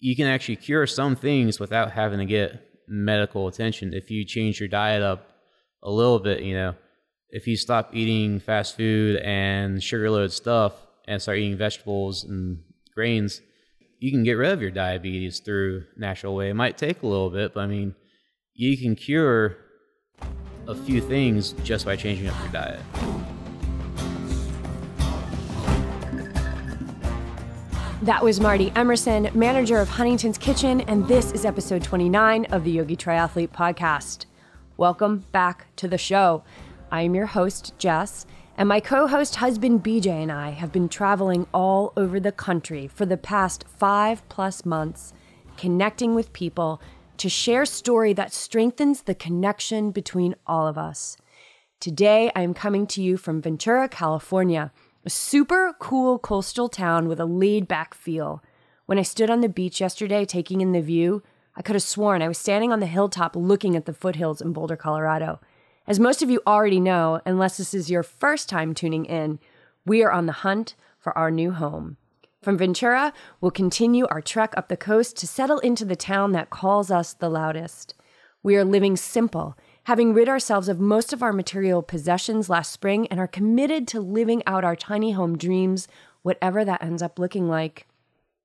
you can actually cure some things without having to get medical attention if you change your diet up a little bit, you know. If you stop eating fast food and sugar loaded stuff and start eating vegetables and grains, you can get rid of your diabetes through natural way. It might take a little bit, but I mean, you can cure a few things just by changing up your diet. That was Marty Emerson, manager of Huntington's Kitchen, and this is episode 29 of the Yogi Triathlete Podcast. Welcome back to the show. I am your host, Jess, and my co host husband, BJ, and I have been traveling all over the country for the past five plus months, connecting with people to share story that strengthens the connection between all of us. Today, I am coming to you from Ventura, California a super cool coastal town with a laid back feel. When I stood on the beach yesterday taking in the view, I could have sworn I was standing on the hilltop looking at the foothills in Boulder, Colorado. As most of you already know, unless this is your first time tuning in, we are on the hunt for our new home. From Ventura, we'll continue our trek up the coast to settle into the town that calls us the loudest. We are living simple having rid ourselves of most of our material possessions last spring and are committed to living out our tiny home dreams, whatever that ends up looking like.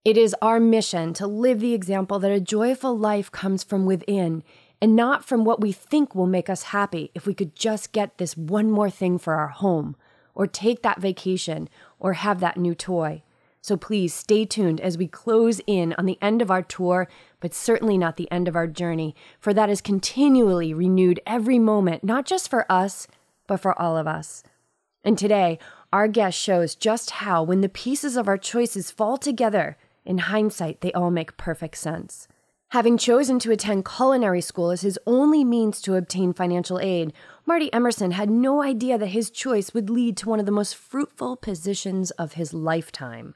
It is our mission to live the example that a joyful life comes from within and not from what we think will make us happy if we could just get this one more thing for our home, or take that vacation, or have that new toy. So please stay tuned as we close in on the end of our tour, but certainly not the end of our journey, for that is continually renewed every moment, not just for us, but for all of us. And today, our guest shows just how, when the pieces of our choices fall together, in hindsight, they all make perfect sense. Having chosen to attend culinary school as his only means to obtain financial aid, Marty Emerson had no idea that his choice would lead to one of the most fruitful positions of his lifetime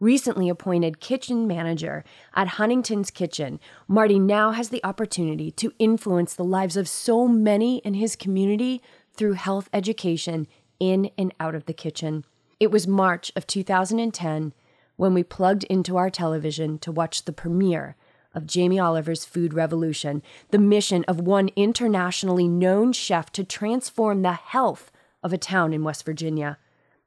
recently appointed kitchen manager at Huntington's Kitchen, Marty now has the opportunity to influence the lives of so many in his community through health education in and out of the kitchen. It was March of 2010 when we plugged into our television to watch the premiere of Jamie Oliver's Food Revolution, the mission of one internationally known chef to transform the health of a town in West Virginia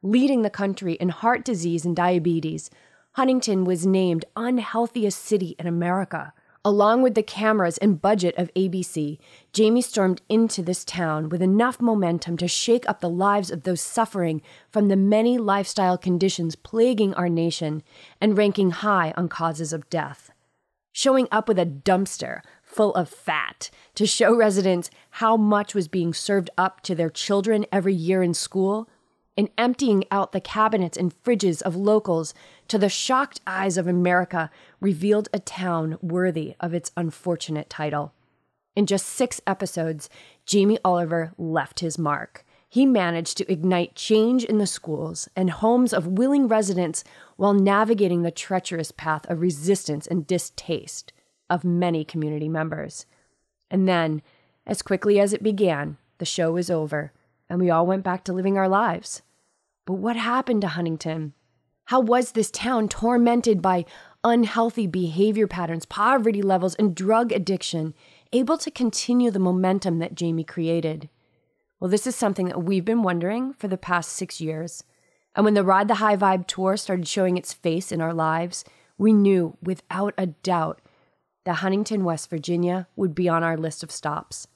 leading the country in heart disease and diabetes, Huntington was named unhealthiest city in America. Along with the cameras and budget of ABC, Jamie stormed into this town with enough momentum to shake up the lives of those suffering from the many lifestyle conditions plaguing our nation and ranking high on causes of death. Showing up with a dumpster full of fat to show residents how much was being served up to their children every year in school and emptying out the cabinets and fridges of locals to the shocked eyes of America revealed a town worthy of its unfortunate title. In just six episodes, Jamie Oliver left his mark. He managed to ignite change in the schools and homes of willing residents while navigating the treacherous path of resistance and distaste of many community members. And then, as quickly as it began, the show was over and we all went back to living our lives. But what happened to Huntington? How was this town tormented by unhealthy behavior patterns, poverty levels, and drug addiction able to continue the momentum that Jamie created? Well, this is something that we've been wondering for the past six years. And when the Ride the High Vibe tour started showing its face in our lives, we knew without a doubt that Huntington, West Virginia would be on our list of stops.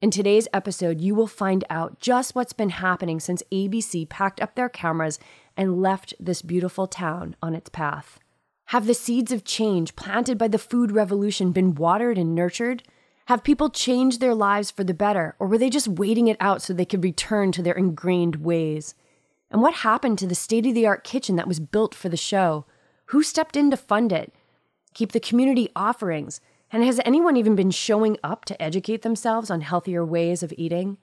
In today's episode, you will find out just what's been happening since ABC packed up their cameras and left this beautiful town on its path. Have the seeds of change planted by the food revolution been watered and nurtured? Have people changed their lives for the better, or were they just waiting it out so they could return to their ingrained ways? And what happened to the state of the art kitchen that was built for the show? Who stepped in to fund it? Keep the community offerings? And has anyone even been showing up to educate themselves on healthier ways of eating?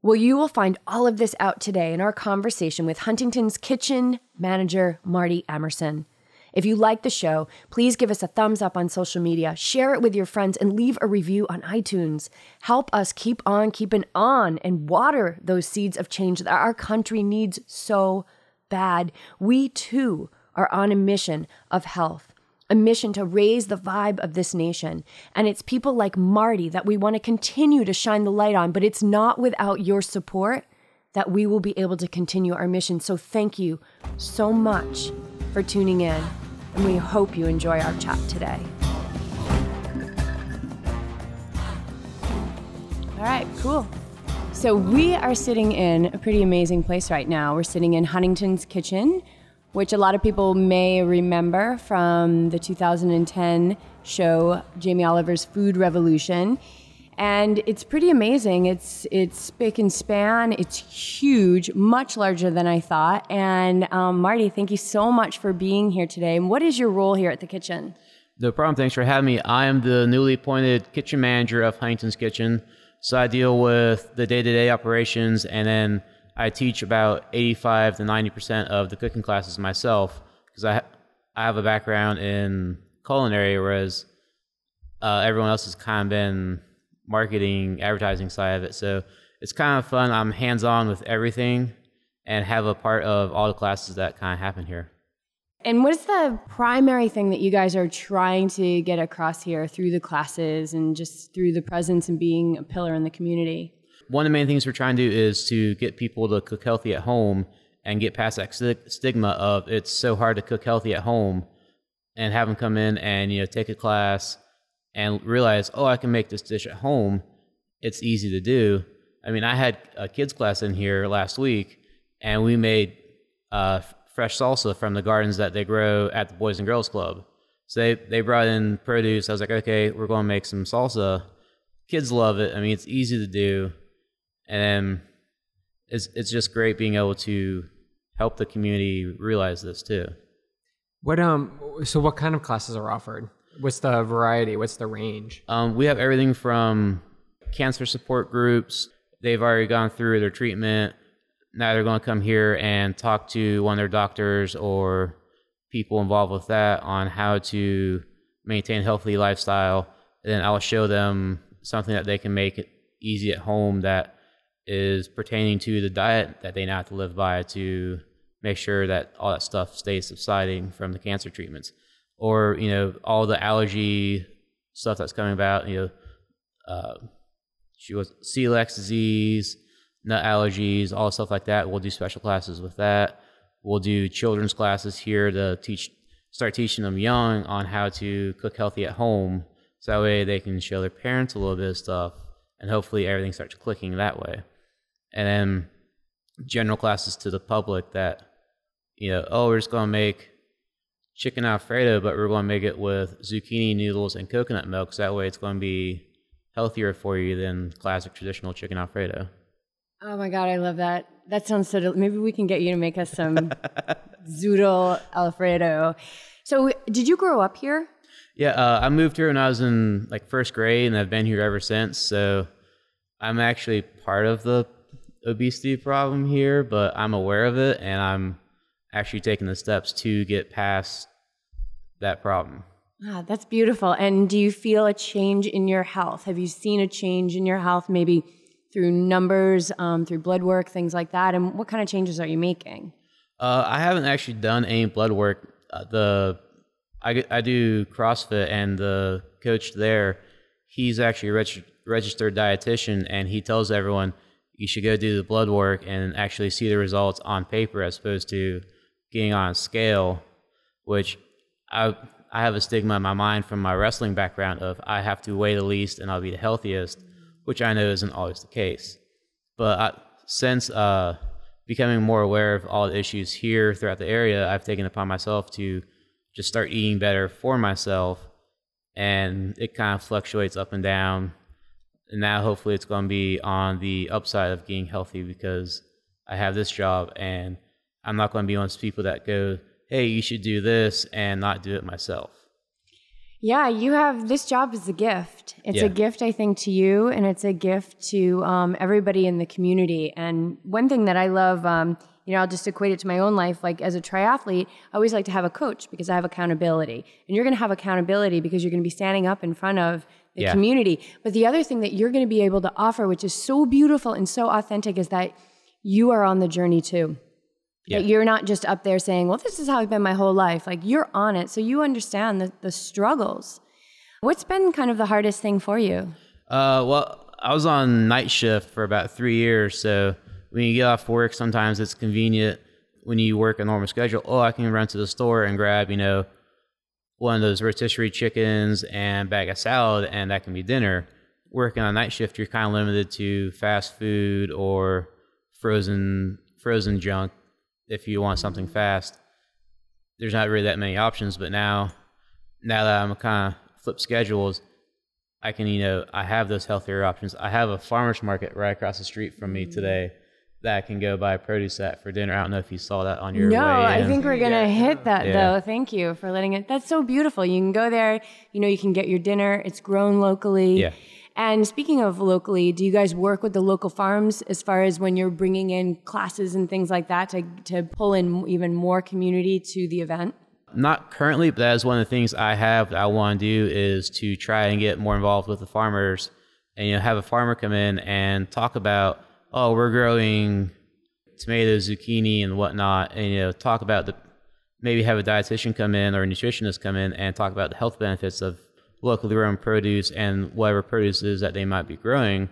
Well, you will find all of this out today in our conversation with Huntington's kitchen manager, Marty Emerson. If you like the show, please give us a thumbs up on social media, share it with your friends, and leave a review on iTunes. Help us keep on keeping on and water those seeds of change that our country needs so bad. We too are on a mission of health a mission to raise the vibe of this nation. And it's people like Marty that we want to continue to shine the light on, but it's not without your support that we will be able to continue our mission. So thank you so much for tuning in, and we hope you enjoy our chat today. All right, cool. So we are sitting in a pretty amazing place right now. We're sitting in Huntington's Kitchen, which a lot of people may remember from the 2010 show Jamie Oliver's Food Revolution. And it's pretty amazing. It's it's spick and span. It's huge, much larger than I thought. And um, Marty, thank you so much for being here today. And what is your role here at the kitchen? No problem. Thanks for having me. I am the newly appointed kitchen manager of Huntington's Kitchen. So I deal with the day to day operations and then I teach about 85 to 90% of the cooking classes myself because I, I have a background in culinary, whereas uh, everyone else has kind of been marketing, advertising side of it. So it's kind of fun. I'm hands on with everything and have a part of all the classes that kind of happen here. And what is the primary thing that you guys are trying to get across here through the classes and just through the presence and being a pillar in the community? One of the main things we're trying to do is to get people to cook healthy at home and get past that stigma of it's so hard to cook healthy at home and have them come in and you know take a class and realize oh I can make this dish at home. It's easy to do. I mean I had a kids class in here last week and we made uh, fresh salsa from the gardens that they grow at the Boys and Girls Club. So they, they brought in produce. I was like okay we're going to make some salsa. Kids love it. I mean it's easy to do and it's it's just great being able to help the community realize this too. What um so what kind of classes are offered? What's the variety? What's the range? Um, we have everything from cancer support groups. They've already gone through their treatment. Now they're going to come here and talk to one of their doctors or people involved with that on how to maintain a healthy lifestyle. And then I'll show them something that they can make easy at home that is pertaining to the diet that they now have to live by to make sure that all that stuff stays subsiding from the cancer treatments, or you know all the allergy stuff that's coming about. You know, uh, she was celiac disease, nut allergies, all stuff like that. We'll do special classes with that. We'll do children's classes here to teach, start teaching them young on how to cook healthy at home, so that way they can show their parents a little bit of stuff, and hopefully everything starts clicking that way and then general classes to the public that you know oh we're just going to make chicken alfredo but we're going to make it with zucchini noodles and coconut milk so that way it's going to be healthier for you than classic traditional chicken alfredo. Oh my god i love that. That sounds so del- maybe we can get you to make us some zoodle alfredo. So did you grow up here? Yeah uh, i moved here when i was in like first grade and i've been here ever since so i'm actually part of the obesity problem here, but I'm aware of it and I'm actually taking the steps to get past that problem. Ah, that's beautiful. And do you feel a change in your health? Have you seen a change in your health, maybe through numbers, um, through blood work, things like that? And what kind of changes are you making? Uh, I haven't actually done any blood work. Uh, the I, I do CrossFit, and the coach there, he's actually a reg- registered dietitian, and he tells everyone you should go do the blood work and actually see the results on paper as opposed to getting on a scale, which I I have a stigma in my mind from my wrestling background of I have to weigh the least and I'll be the healthiest, which I know isn't always the case. But I, since uh, becoming more aware of all the issues here throughout the area, I've taken upon myself to just start eating better for myself, and it kind of fluctuates up and down and now hopefully it's going to be on the upside of getting healthy because I have this job and I'm not going to be one of those people that go, hey, you should do this and not do it myself. Yeah, you have this job is a gift. It's yeah. a gift, I think, to you, and it's a gift to um, everybody in the community. And one thing that I love, um, you know, I'll just equate it to my own life. Like as a triathlete, I always like to have a coach because I have accountability, and you're going to have accountability because you're going to be standing up in front of the yeah. community. But the other thing that you're going to be able to offer, which is so beautiful and so authentic, is that you are on the journey too. That you're not just up there saying, well, this is how I've been my whole life. Like you're on it. So you understand the, the struggles. What's been kind of the hardest thing for you? Uh, well, I was on night shift for about three years. So when you get off work, sometimes it's convenient when you work a normal schedule. Oh, I can run to the store and grab, you know, one of those rotisserie chickens and bag of salad, and that can be dinner. Working on night shift, you're kind of limited to fast food or frozen frozen junk if you want something fast. There's not really that many options, but now now that I'm kind of flip schedules, I can you know I have those healthier options. I have a farmers market right across the street from me mm. today that I can go buy produce at for dinner. I don't know if you saw that on your No, way I think we're gonna hit that Yeah. though. Thank you for letting it. That's so beautiful. You can go there. You know, you can get your dinner. It's grown locally. Yeah. And speaking of locally, do you guys work with the local farms as far as when you're bringing in classes and things like that to to pull in even more community to the event? Not currently, but that is one of the things I have that I want to do is to try and get more involved with the farmers and you know have a farmer come in and talk about oh we're growing tomatoes, zucchini, and whatnot, and you know talk about the maybe have a dietitian come in or a nutritionist come in and talk about the health benefits of locally grown produce and whatever produce is that they might be growing,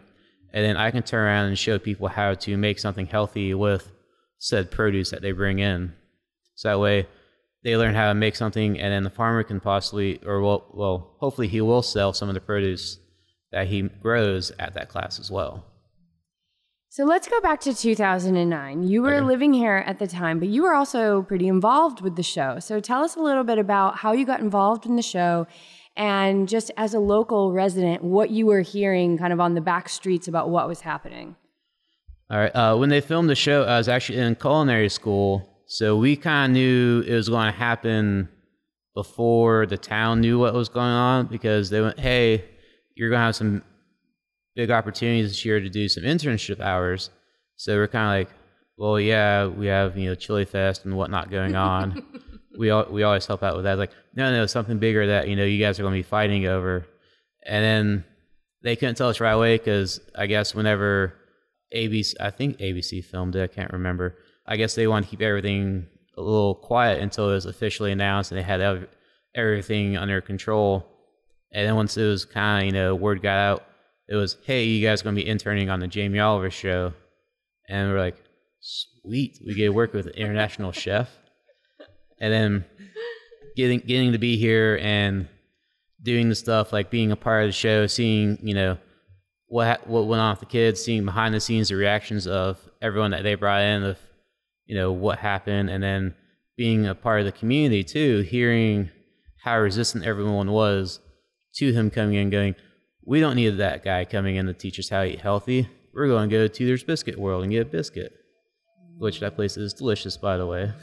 and then I can turn around and show people how to make something healthy with said produce that they bring in. So that way they learn how to make something, and then the farmer can possibly, or well, well, hopefully he will sell some of the produce that he grows at that class as well. So let's go back to 2009. You were Okay. living here at the time, but you were also pretty involved with the show. So tell us a little bit about how you got involved in the show and just as a local resident, what you were hearing kind of on the back streets about what was happening. All right. Uh, when they filmed the show, I was actually in culinary school, so we kind of knew it was going to happen before the town knew what was going on because they went, "Hey, you're going to have some big opportunities this year to do some internship hours." So we're kind of like, "Well, yeah, we have you know Chili Fest and whatnot going on. we al- we always help out with that." Like, no, no, something bigger that you know you guys are going to be fighting over, and then they couldn't tell us right away because I guess whenever ABC, I think ABC filmed it. I can't remember. I guess they wanted to keep everything a little quiet until it was officially announced and they had everything under control. And then once it was kind of, you know, word got out, it was, hey, you guys are going to be interning on the Jamie Oliver show. And we're like, sweet, we get to work with an international chef. And then getting getting to be here and doing the stuff like being a part of the show, seeing, you know, what what went on with the kids, seeing behind the scenes the reactions of everyone that they brought in, of you know what happened, and then being a part of the community too, hearing how resistant everyone was to him coming in, going, "We don't need that guy coming in to teach us how to eat healthy. We're going to go to there's Biscuit World and get a biscuit." Which that place is delicious, by the way.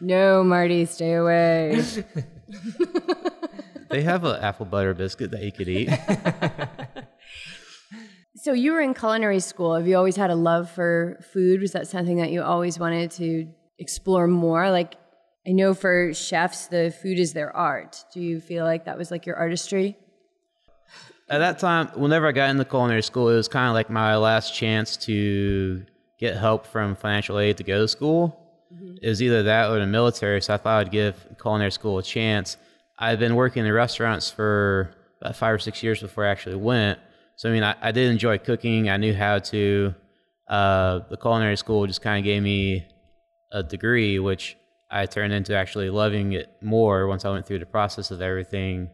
No, Marty, stay away. They have an apple butter biscuit that you could eat. so you were in culinary school. Have you always had a love for food? Was that something that you always wanted to explore more? Like, I know for chefs, the food is their art. Do you feel like that was like your artistry? At that time, whenever I got into culinary school, it was kind of like my last chance to get help from financial aid to go to school. It was either that or the military, so I thought I'd give culinary school a chance. I'd been working in restaurants for about five or six years before I actually went. So, I mean, I, I did enjoy cooking. I knew how to. Uh, the culinary school just kind of gave me a degree, which I turned into actually loving it more once I went through the process of everything.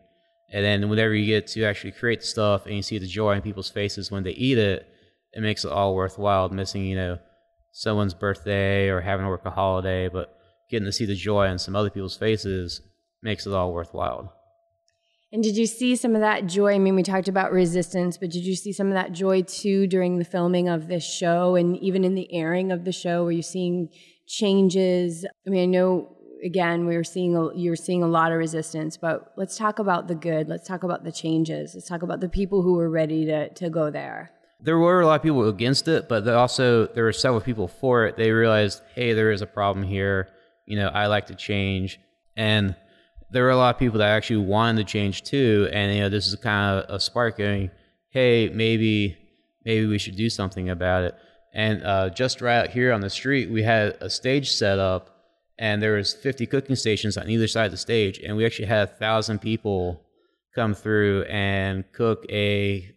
And then whenever you get to actually create the stuff and you see the joy in people's faces when they eat it, it makes it all worthwhile. Missing, you know, someone's birthday or having to work a holiday, but getting to see the joy on some other people's faces makes it all worthwhile. And did you see some of that joy? I mean, we talked about resistance, but did you see some of that joy too during the filming of this show and even in the airing of the show? Were you seeing changes? I mean, I know again we were seeing a, you were seeing a lot of resistance, but let's talk about the good. Let's talk about the changes. Let's talk about the people who were ready to to go there. There were a lot of people against it, but also there were several people for it. They realized, hey, there is a problem here. You know, I like to change, and there were a lot of people that actually wanted to change too. And you know, this is kind of a spark going, hey, maybe maybe we should do something about it. And uh, just right out here on the street, we had a stage set up, and there was 50 cooking stations on either side of the stage, and we actually had a thousand people come through and cook a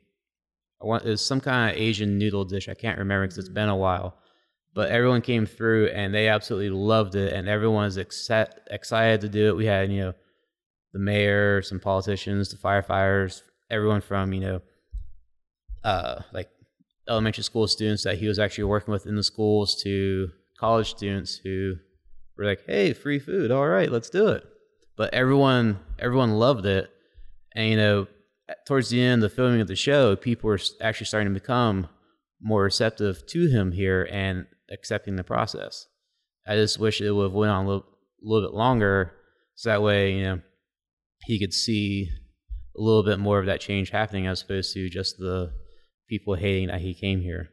it was some kind of Asian noodle dish. I can't remember because it's been a while. But everyone came through and they absolutely loved it, and everyone's exci- excited to do it. We had you know the mayor, some politicians, the firefighters, everyone from you know uh, like elementary school students that he was actually working with in the schools to college students who were like, "Hey, free food! All right, let's do it." But everyone everyone loved it, and you know towards the end of the filming of the show, people were actually starting to become more receptive to him here and accepting the process. I just wish it would have went on a little, little bit longer, so that way you know he could see a little bit more of that change happening as opposed to just the people hating that he came here.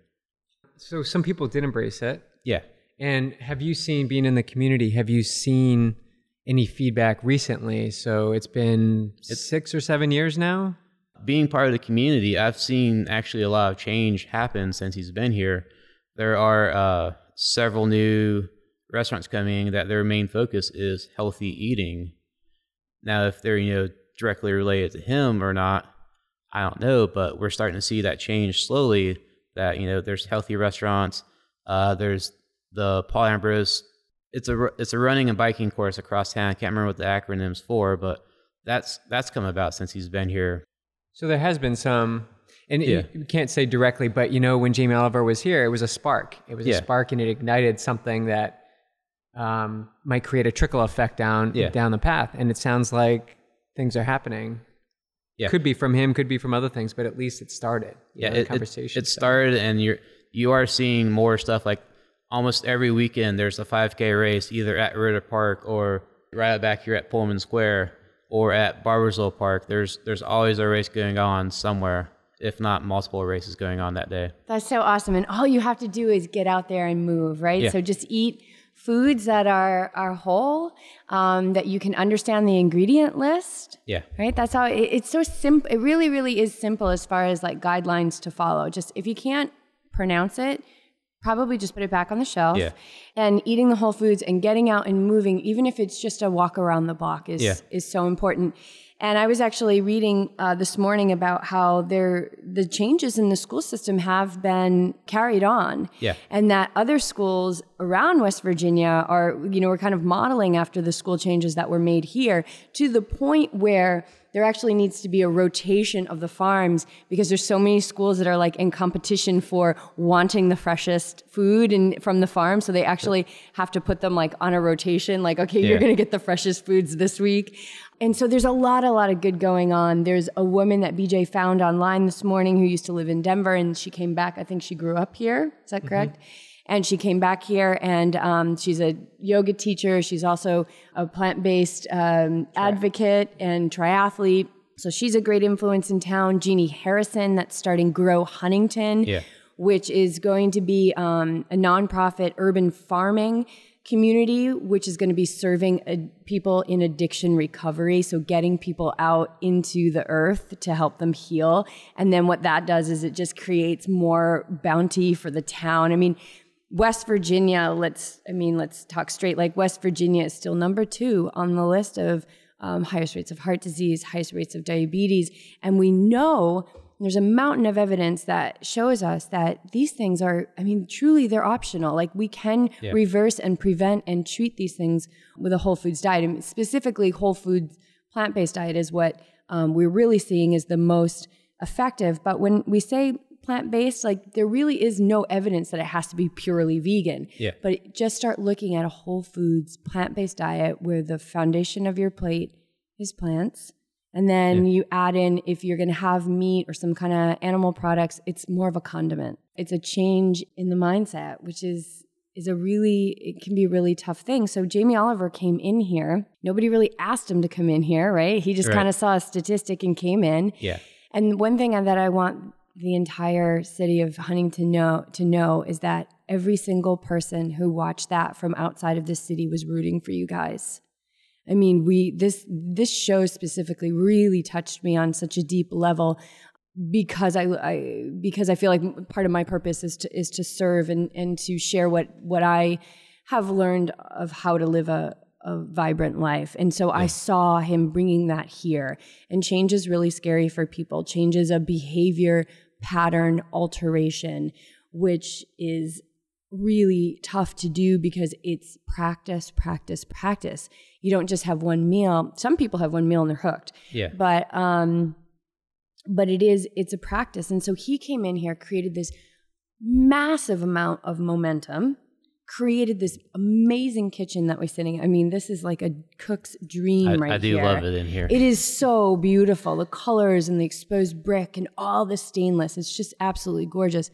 So some people did embrace it. Yeah. And have you seen being in the community? Have you seen any feedback recently? So it's been it's, six or seven years now being part of the community, I've seen actually a lot of change happen since he's been here. There are uh, several new restaurants coming that their main focus is healthy eating. Now, if they're you know directly related to him or not, I don't know, but we're starting to see that change slowly. That you know, there's healthy restaurants. Uh, there's the Paul Ambrose. It's a it's a running and biking course across town. I can't remember what the acronyms for, but that's that's come about since he's been here. So there has been some, and yeah. you can't say directly, but you know, when Jamie Oliver was here, it was a spark. It was yeah. a spark, and it ignited something that um, might create a trickle effect down yeah. down the path. And it sounds like things are happening. Yeah. Could be from him, could be from other things, but at least it started. Yeah, know, it, conversation. It, it started, and you're you are seeing more stuff like almost every weekend. There's a 5K race either at Ritter Park or right back here at Pullman Square or at Barboursville Park, there's there's always a race going on somewhere, if not multiple races going on that day. That's so awesome. And all you have to do is get out there and move, right? Yeah. So just eat foods that are are whole, um, that you can understand the ingredient list. Yeah. Right. That's how it, it's so simple. It really, really is simple as far as like guidelines to follow. Just if you can't pronounce it, probably just put it back on the shelf. Yeah. And eating the whole foods and getting out and moving, even if it's just a walk around the block, is yeah. is so important. And I was actually reading uh, this morning about how there the changes in the school system have been carried on, yeah. and that other schools around West Virginia are, you know, we're kind of modeling after the school changes that were made here to the point where there actually needs to be a rotation of the farms because there's so many schools that are like in competition for wanting the freshest food and from the farm. So they actually have to put them like on a rotation like okay yeah. you're going to get the freshest foods this week. And so there's a lot a lot of good going on. There's a woman that bj found online this morning who used to live in denver and she came back. I think she grew up here. Is that mm-hmm. correct? mm-hmm and she came back here and um, she's a yoga teacher. She's also a plant-based um, advocate and triathlete. So she's a great influence in town. Jeannie harrison that's starting grow huntington yeah. which is going to be um, a nonprofit urban farming community which is going to be serving a, people in addiction recovery. So getting people out into the earth to help them heal. And then what that does is it just creates more bounty for the town. I mean West Virginia, let's, I mean, let's talk straight. Like West Virginia is still number two on the list of um, highest rates of heart disease, highest rates of diabetes. And we know there's a mountain of evidence that shows us that these things are, I mean, truly they're optional. Like we can yeah. reverse and prevent and treat these things with a whole foods diet. I mean, specifically, whole foods, plant based diet is what um, we're really seeing is the most effective. But when we say plant based, like there really is no evidence that it has to be purely vegan. Yeah. But just start looking at a whole foods plant based diet where the foundation of your plate is plants. And then yeah. you add in, if you're going to have meat or some kind of animal products, it's more of a condiment. It's a change in the mindset, which is is a really it can be a really tough thing. So Jamie Oliver came in here. Nobody really asked him to come in here, right? He just right. kind of saw a statistic and came in. Yeah. And one thing that I want the entire city of Huntington know to know is that every single person who watched that from outside of the city was rooting for you guys. I mean, we this this show specifically really touched me on such a deep level. because I, I because I feel like part of my purpose is to is to serve and and to share what what I have learned of how to live a a vibrant life. And so yeah. I saw him bringing that here. And change is really scary for people. Change is a behavior pattern alteration, which is really tough to do because it's practice, practice, practice. You don't just have one meal. Some people have one meal and they're hooked. Yeah. But um but it is it's a practice. And so he came in here, created this massive amount of momentum, created this amazing kitchen that we're sitting. I mean, this is like a cook's dream I, right I do here. love it in here. It is so beautiful. The colors and the exposed brick and all the stainless. It's just absolutely gorgeous.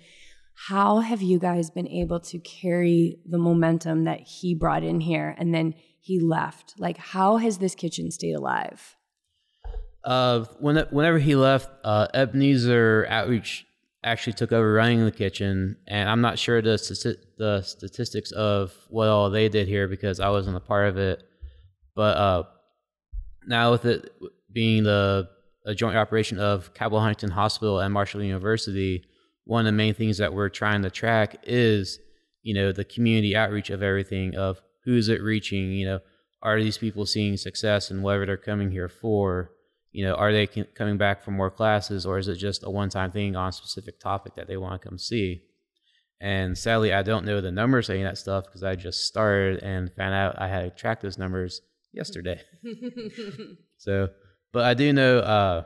How have you guys been able to carry the momentum that he brought in here and then he left? Like, how has this kitchen stayed alive? Uh, when, whenever he left, uh, Ebenezer Outreach actually took over running the kitchen, and I'm not sure the the statistics of what all they did here because I wasn't a part of it. But uh, now with it being the a joint operation of Cabell Huntington Hospital and Marshall University, one of the main things that we're trying to track is you know the community outreach of everything of who's it reaching. You know, are these people seeing success in whatever they're coming here for? You know, are they coming back for more classes or is it just a one time thing on a specific topic that they want to come see? And sadly, I don't know the numbers saying that stuff because I just started and found out I had to track those numbers yesterday. so, but I do know uh,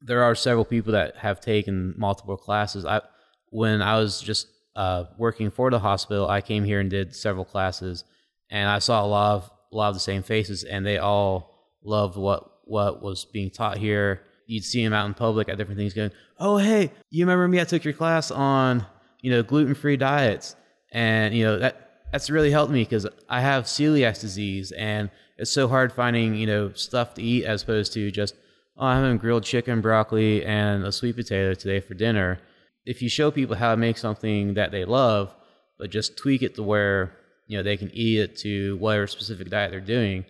there are several people that have taken multiple classes. I when I was just uh, working for the hospital, I came here and did several classes, and I saw a lot of a lot of the same faces, and they all loved what what was being taught here. You'd see him out in public at different things going, Oh, hey, you remember me? I took your class on, you know, gluten free diets. And, you know, that that's really helped me because I have celiac disease and it's so hard finding, you know, stuff to eat as opposed to just, oh, I'm having grilled chicken, broccoli, and a sweet potato today for dinner. If you show people how to make something that they love, but just tweak it to where, you know, they can eat it to whatever specific diet they're doing,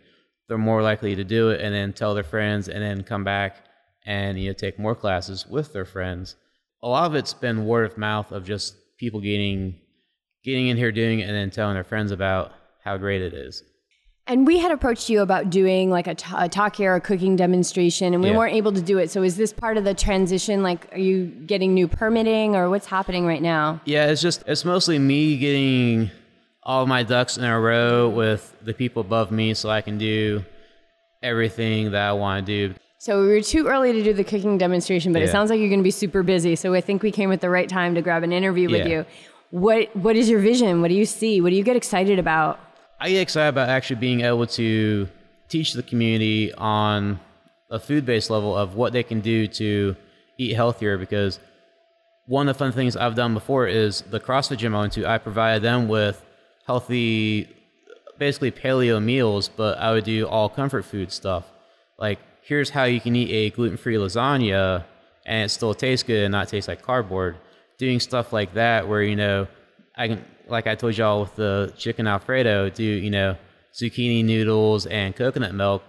they're more likely to do it and then tell their friends and then come back and you know take more classes with their friends. A lot of it's been word of mouth of just people getting getting in here doing it and then telling their friends about how great it is. And we had approached you about doing like a, t- a talk here, a cooking demonstration, and we yeah. weren't able to do it. So is this part of the transition? Like, are you getting new permitting, or what's happening right now? Yeah, it's just it's mostly me getting all my ducks in a row with the people above me so I can do everything that I want to do. So we were too early to do the cooking demonstration, but yeah. it sounds like you're going to be super busy. So I think we came at the right time to grab an interview with yeah. you. What What is your vision? What do you see? What do you get excited about? I get excited about actually being able to teach the community on a food based level of what they can do to eat healthier because one of the fun things I've done before is the CrossFit gym I went to, I provided them with healthy, basically paleo meals, but I would do all comfort food stuff. Like, here's how you can eat a gluten free lasagna and it still tastes good and not taste like cardboard. Doing stuff like that, where, you know, I can, like I told y'all with the chicken Alfredo, do, you know, zucchini noodles and coconut milk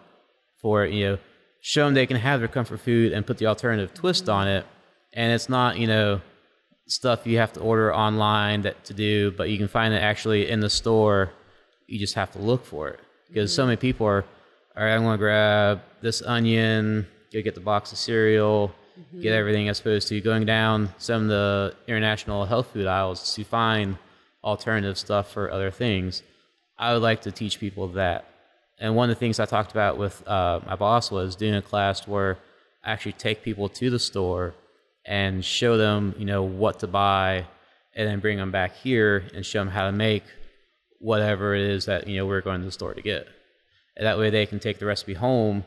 for, you know, show them they can have their comfort food and put the alternative twist on it. And it's not, you know, stuff you have to order online that to do, but you can find it actually in the store. You just have to look for it because mm-hmm. so many people are, all right, I'm going to grab this onion, go get the box of cereal, mm-hmm. get everything as opposed to going down some of the international health food aisles to find alternative stuff for other things. I would like to teach people that. And one of the things I talked about with uh, my boss was doing a class where I actually take people to the store and show them, you know, what to buy, and then bring them back here and show them how to make whatever it is that you know we're going to the store to get. And that way, they can take the recipe home,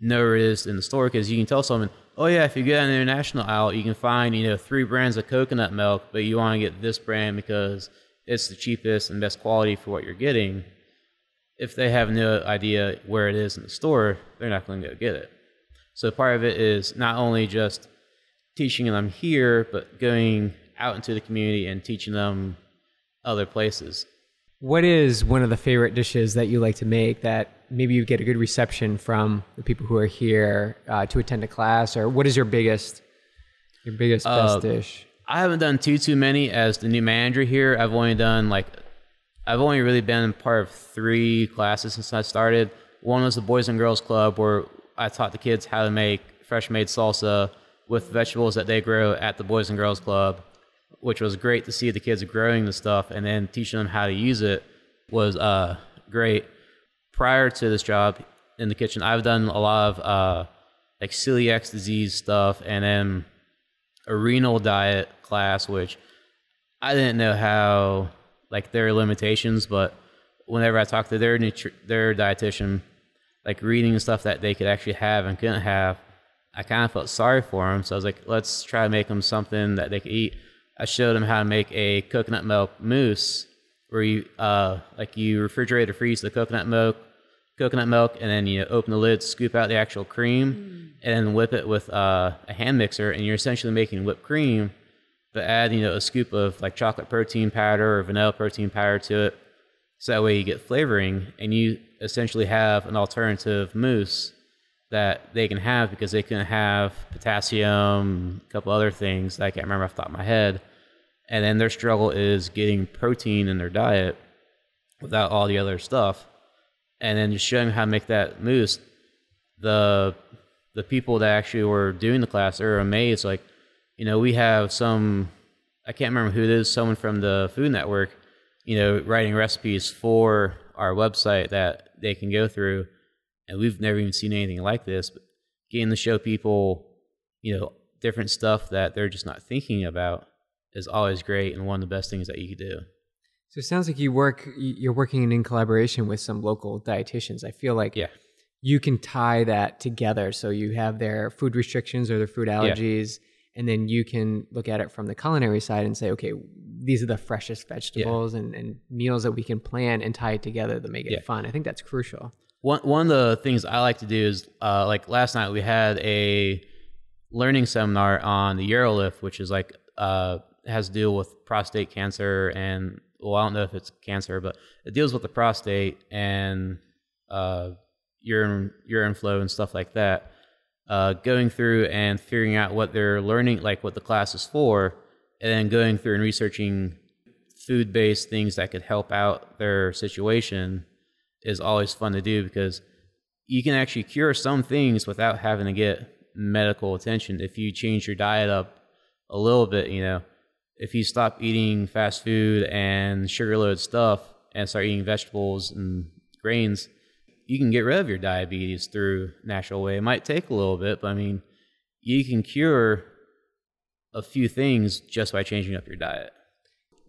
know where it is in the store, because you can tell someone, oh yeah, if you get an international aisle, you can find you know three brands of coconut milk, but you want to get this brand because it's the cheapest and best quality for what you're getting. If they have no idea where it is in the store, they're not going to go get it. So part of it is not only just teaching them here, but going out into the community and teaching them other places. What is one of the favorite dishes that you like to make that maybe you get a good reception from the people who are here uh, to attend a class, or what is your biggest Your biggest best uh, dish. I haven't done too too many as the new manager here. I've only done like I've only really been part of three classes since I started. One was the Boys and Girls Club where I taught the kids how to make fresh made salsa with vegetables that they grow at the Boys and Girls Club, which was great to see the kids growing the stuff and then teaching them how to use it was uh, great. Prior to this job in the kitchen, I've done a lot of uh, like celiac disease stuff and then a renal diet class, which I didn't know how like their limitations, but whenever I talked to their nutri- their dietitian, like reading stuff that they could actually have and couldn't have, I kind of felt sorry for them. So I was like, let's try to make them something that they could eat. I showed them how to make a coconut milk mousse, where you uh like you refrigerate or freeze the coconut milk, coconut milk, and then you open the lid, scoop out the actual cream, mm. and then whip it with uh, a hand mixer, and you're essentially making whipped cream but add you know a scoop of like chocolate protein powder or vanilla protein powder to it so that way you get flavoring and you essentially have an alternative mousse that they can have because they can have potassium a couple other things that i can't remember off the top of my head. And then their struggle is getting protein in their diet without all the other stuff. And then just showing them how to make that mousse the the people that actually were doing the class are amazed. Like you know, we have some, I can't remember who it is, someone from the Food Network, you know, writing recipes for our website that they can go through. And we've never even seen anything like this, but getting to show people, you know, different stuff that they're just not thinking about is always great and one of the best things that you could do. So it sounds like you work you're working in collaboration with some local dietitians. I feel like yeah. you can tie that together. So you have their food restrictions or their food allergies, yeah and then you can look at it from the culinary side and say okay these are the freshest vegetables yeah. and, and meals that we can plan and tie it together to make it fun i think that's crucial one, one of the things i like to do is uh, like last night we had a learning seminar on the urolift which is like uh, has to deal with prostate cancer and well i don't know if it's cancer but it deals with the prostate and uh, urine urine flow and stuff like that. Uh, going through and figuring out what they're learning, like what the class is for, and then going through and researching food based things that could help out their situation is always fun to do because you can actually cure some things without having to get medical attention if you change your diet up a little bit, you know. If you stop eating fast food and sugar loaded stuff and start eating vegetables and grains, you can get rid of your diabetes through natural way. It might take a little bit, but I mean, you can cure a few things just by changing up your diet.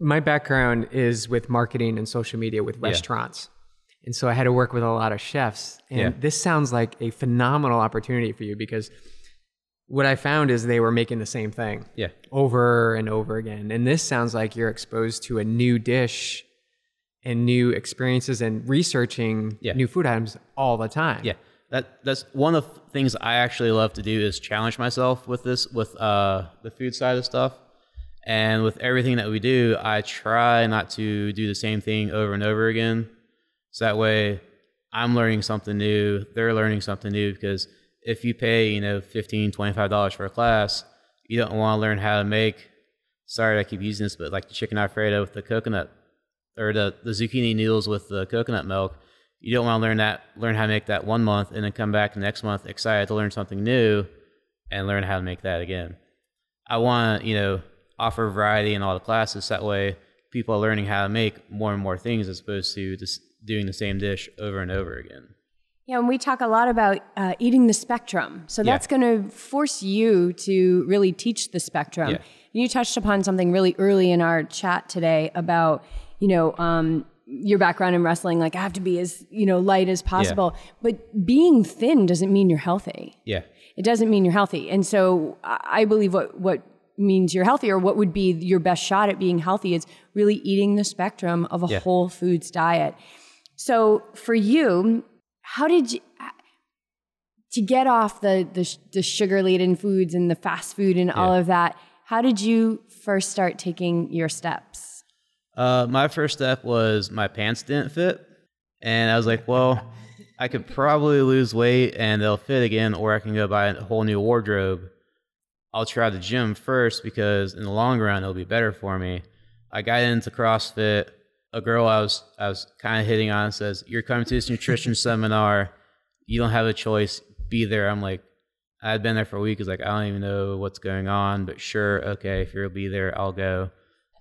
My background is with marketing and social media with restaurants. Yeah. And so I had to work with a lot of chefs. And yeah. this sounds like a phenomenal opportunity for you because what I found is they were making the same thing yeah. over and over again. And this sounds like you're exposed to a new dish and new experiences and researching yeah. new food items all the time. Yeah. That that's one of the things I actually love to do is challenge myself with this with uh the food side of stuff. And with everything that we do, I try not to do the same thing over and over again. So that way I'm learning something new, they're learning something new because if you pay, you know, 15 $25 for a class, you don't want to learn how to make sorry I keep using this, but like the chicken alfredo with the coconut or the, the zucchini noodles with the coconut milk. You don't want to learn that, learn how to make that one month, and then come back the next month excited to learn something new, and learn how to make that again. I want you know, offer variety in all the classes. That way, people are learning how to make more and more things as opposed to just doing the same dish over and over again. Yeah, and we talk a lot about uh, eating the spectrum. So that's yeah. going to force you to really teach the spectrum. Yeah. You touched upon something really early in our chat today about you know, um, your background in wrestling, like I have to be as, you know, light as possible. Yeah. But being thin doesn't mean you're healthy. Yeah. It doesn't mean you're healthy. And so I believe what, what means you're healthy or what would be your best shot at being healthy is really eating the spectrum of a yeah. whole foods diet. So for you, how did you, to get off the, the, the sugar laden foods and the fast food and yeah. all of that, how did you first start taking your steps? Uh, my first step was my pants didn't fit, and I was like, well, I could probably lose weight and they'll fit again, or I can go buy a whole new wardrobe. I'll try the gym first because in the long run it'll be better for me. I got into CrossFit. A girl I was I was kind of hitting on says, "You're coming to this nutrition seminar. You don't have a choice. Be there." I'm like, I'd been there for a week. It's like I don't even know what's going on, but sure, okay, if you'll be there, I'll go.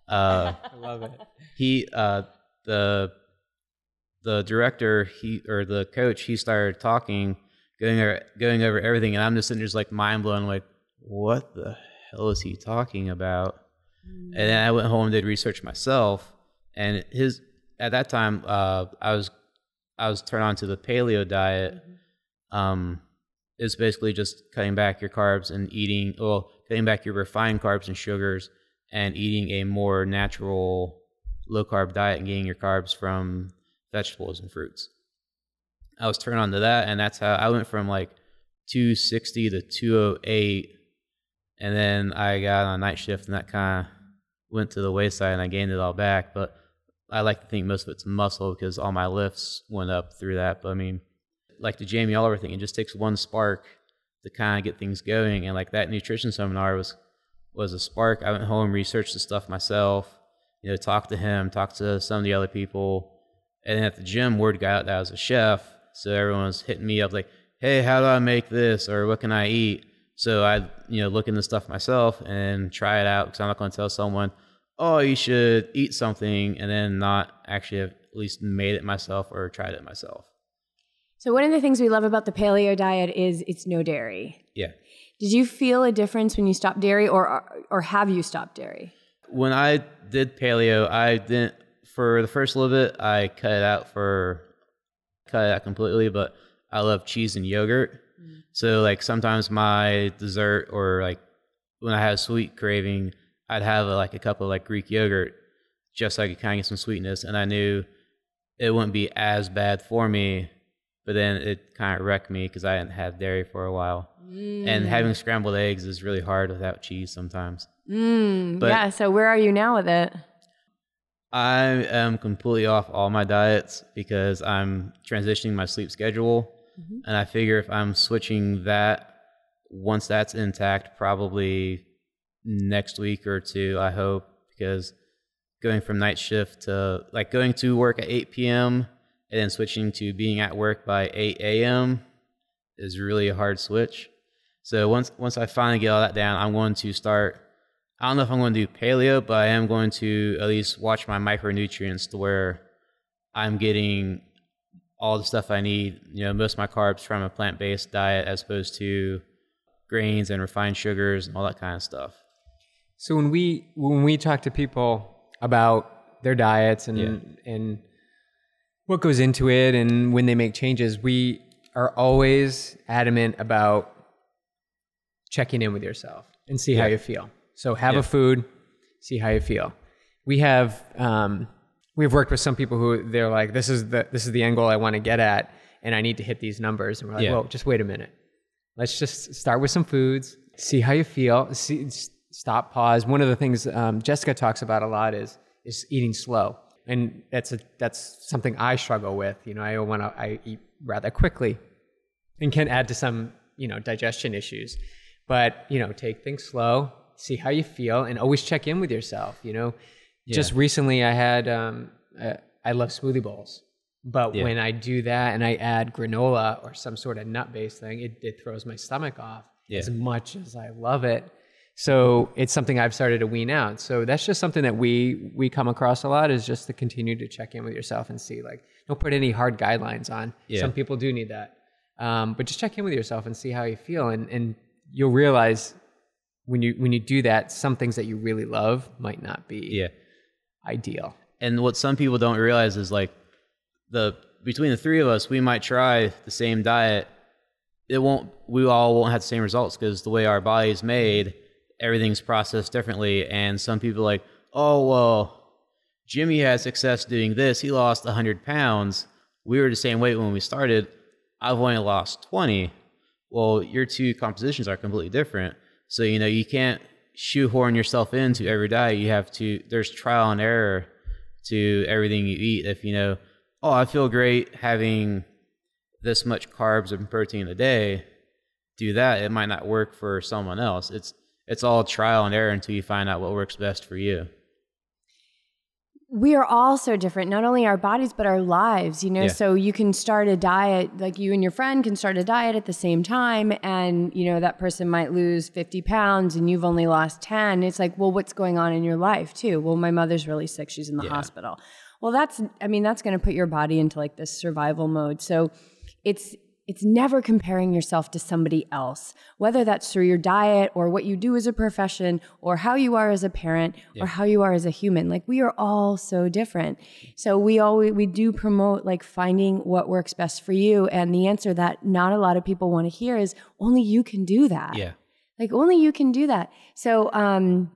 Uh, I love it. He uh, the the director he or the coach he started talking, going over, going over everything, and I'm just sitting there just like mind blown, like what the hell is he talking about? And then I went home and did research myself, and his at that time uh, I was I was turned on to the paleo diet. Mm-hmm. Um, it's basically just cutting back your carbs and eating well cutting back your refined carbs and sugars and eating a more natural low carb diet and getting your carbs from vegetables and fruits. I was turned on to that, and that's how I went from like 260 to 208, and then I got on a night shift, and that kind of went to the wayside, and I gained it all back. But I like to think most of it's muscle because all my lifts went up through that. But I mean, like the Jamie Oliver thing, it just takes one spark to kind of get things going, and like that nutrition seminar was was a spark. I went home, researched the stuff myself, you know, talked to him, talked to some of the other people. And then at the gym, word got out that I was a chef. So everyone was hitting me up like, hey, how do I make this? Or what can I eat? So I, you know, look into stuff myself and try it out because I'm not going to tell someone, oh, you should eat something and then not actually have at least made it myself or tried it myself. So one of the things we love about the paleo diet is it's no dairy. Yeah. Did you feel a difference when you stopped dairy, or or have you stopped dairy? When I did paleo, I didn't for the first little bit. I cut it out for cut it out completely, but I love cheese and yogurt. Mm. So like sometimes my dessert or like when I have a sweet craving, I'd have a, like a cup of like Greek yogurt just so I could kind of get some sweetness, and I knew it wouldn't be as bad for me. But then it kind of wrecked me because I hadn't had dairy for a while. Mm. And having scrambled eggs is really hard without cheese sometimes. Mm, but yeah. So where are you now with it? I am completely off all my diets because I'm transitioning my sleep schedule. Mm-hmm. And I figure if I'm switching that, once that's intact, probably next week or two, I hope, because going from night shift to like going to work at 8 p.m. and then switching to being at work by 8 a.m. is really a hard switch. So once once I finally get all that down, I'm going to start. I don't know if I'm going to do paleo, but I am going to at least watch my micronutrients to where I'm getting all the stuff I need. You know, most of my carbs from a plant based diet as opposed to grains and refined sugars and all that kind of stuff. So when we when we talk to people about their diets and yeah. and what goes into it and when they make changes, we are always adamant about checking in with yourself and see yeah. how you feel. So have yeah. a food, see how you feel. We have um, we've worked with some people who they're like, this is the this is the end goal I want to get at, and I need to hit these numbers. And we're like, yeah. well, just wait a minute. Let's just start with some foods, see how you feel, see, stop, pause. One of the things um, Jessica talks about a lot is is eating slow, and that's a that's something I struggle with. You know, I want to I eat rather quickly, and can add to some you know digestion issues. But, you know, take things slow, see how you feel, and always check in with yourself. You know, yeah. just recently I had, um, uh, I love smoothie bowls. But yeah. when I do that and I add granola or some sort of nut based thing, it, it throws my stomach off yeah. as much as I love it. So it's something I've started to wean out. So that's just something that we we come across a lot is just to continue to check in with yourself and see like don't put any hard guidelines on. Yeah. Some people do need that, um, but just check in with yourself and see how you feel and and you'll realize when you when you do that, some things that you really love might not be yeah. ideal. And what some people don't realize is like the between the three of us, we might try the same diet. It won't. We all won't have the same results because the way our body is made, everything's processed differently. And some people like, oh well, Jimmy had success doing this. He lost hundred pounds. We were the same weight when we started. I've only lost twenty well, your two compositions are completely different. So, you know, you can't shoehorn yourself into every diet. You have to, there's trial and error to everything you eat. If you know, oh, I feel great having this much carbs and protein a day, do that. It might not work for someone else. It's, it's all trial and error until you find out what works best for you. We are all so different not only our bodies but our lives you know? Yeah. so you can start a diet like you and your friend can start a diet at the same time and you know that person might lose 50 pounds and you've only lost 10 it's like well what's going on in your life too? Well my mother's really sick. She's in the yeah. hospital. Well that's i mean that's going to put your body into like this survival mode. So it's it's never comparing yourself to somebody else, whether that's through your diet or what you do as a profession or how you are as a parent yeah. or how you are as a human. Like we are all so different. So we always we do promote like finding what works best for you and the answer that not a lot of people want to hear is only you can do that. Yeah. Like only you can do that. So um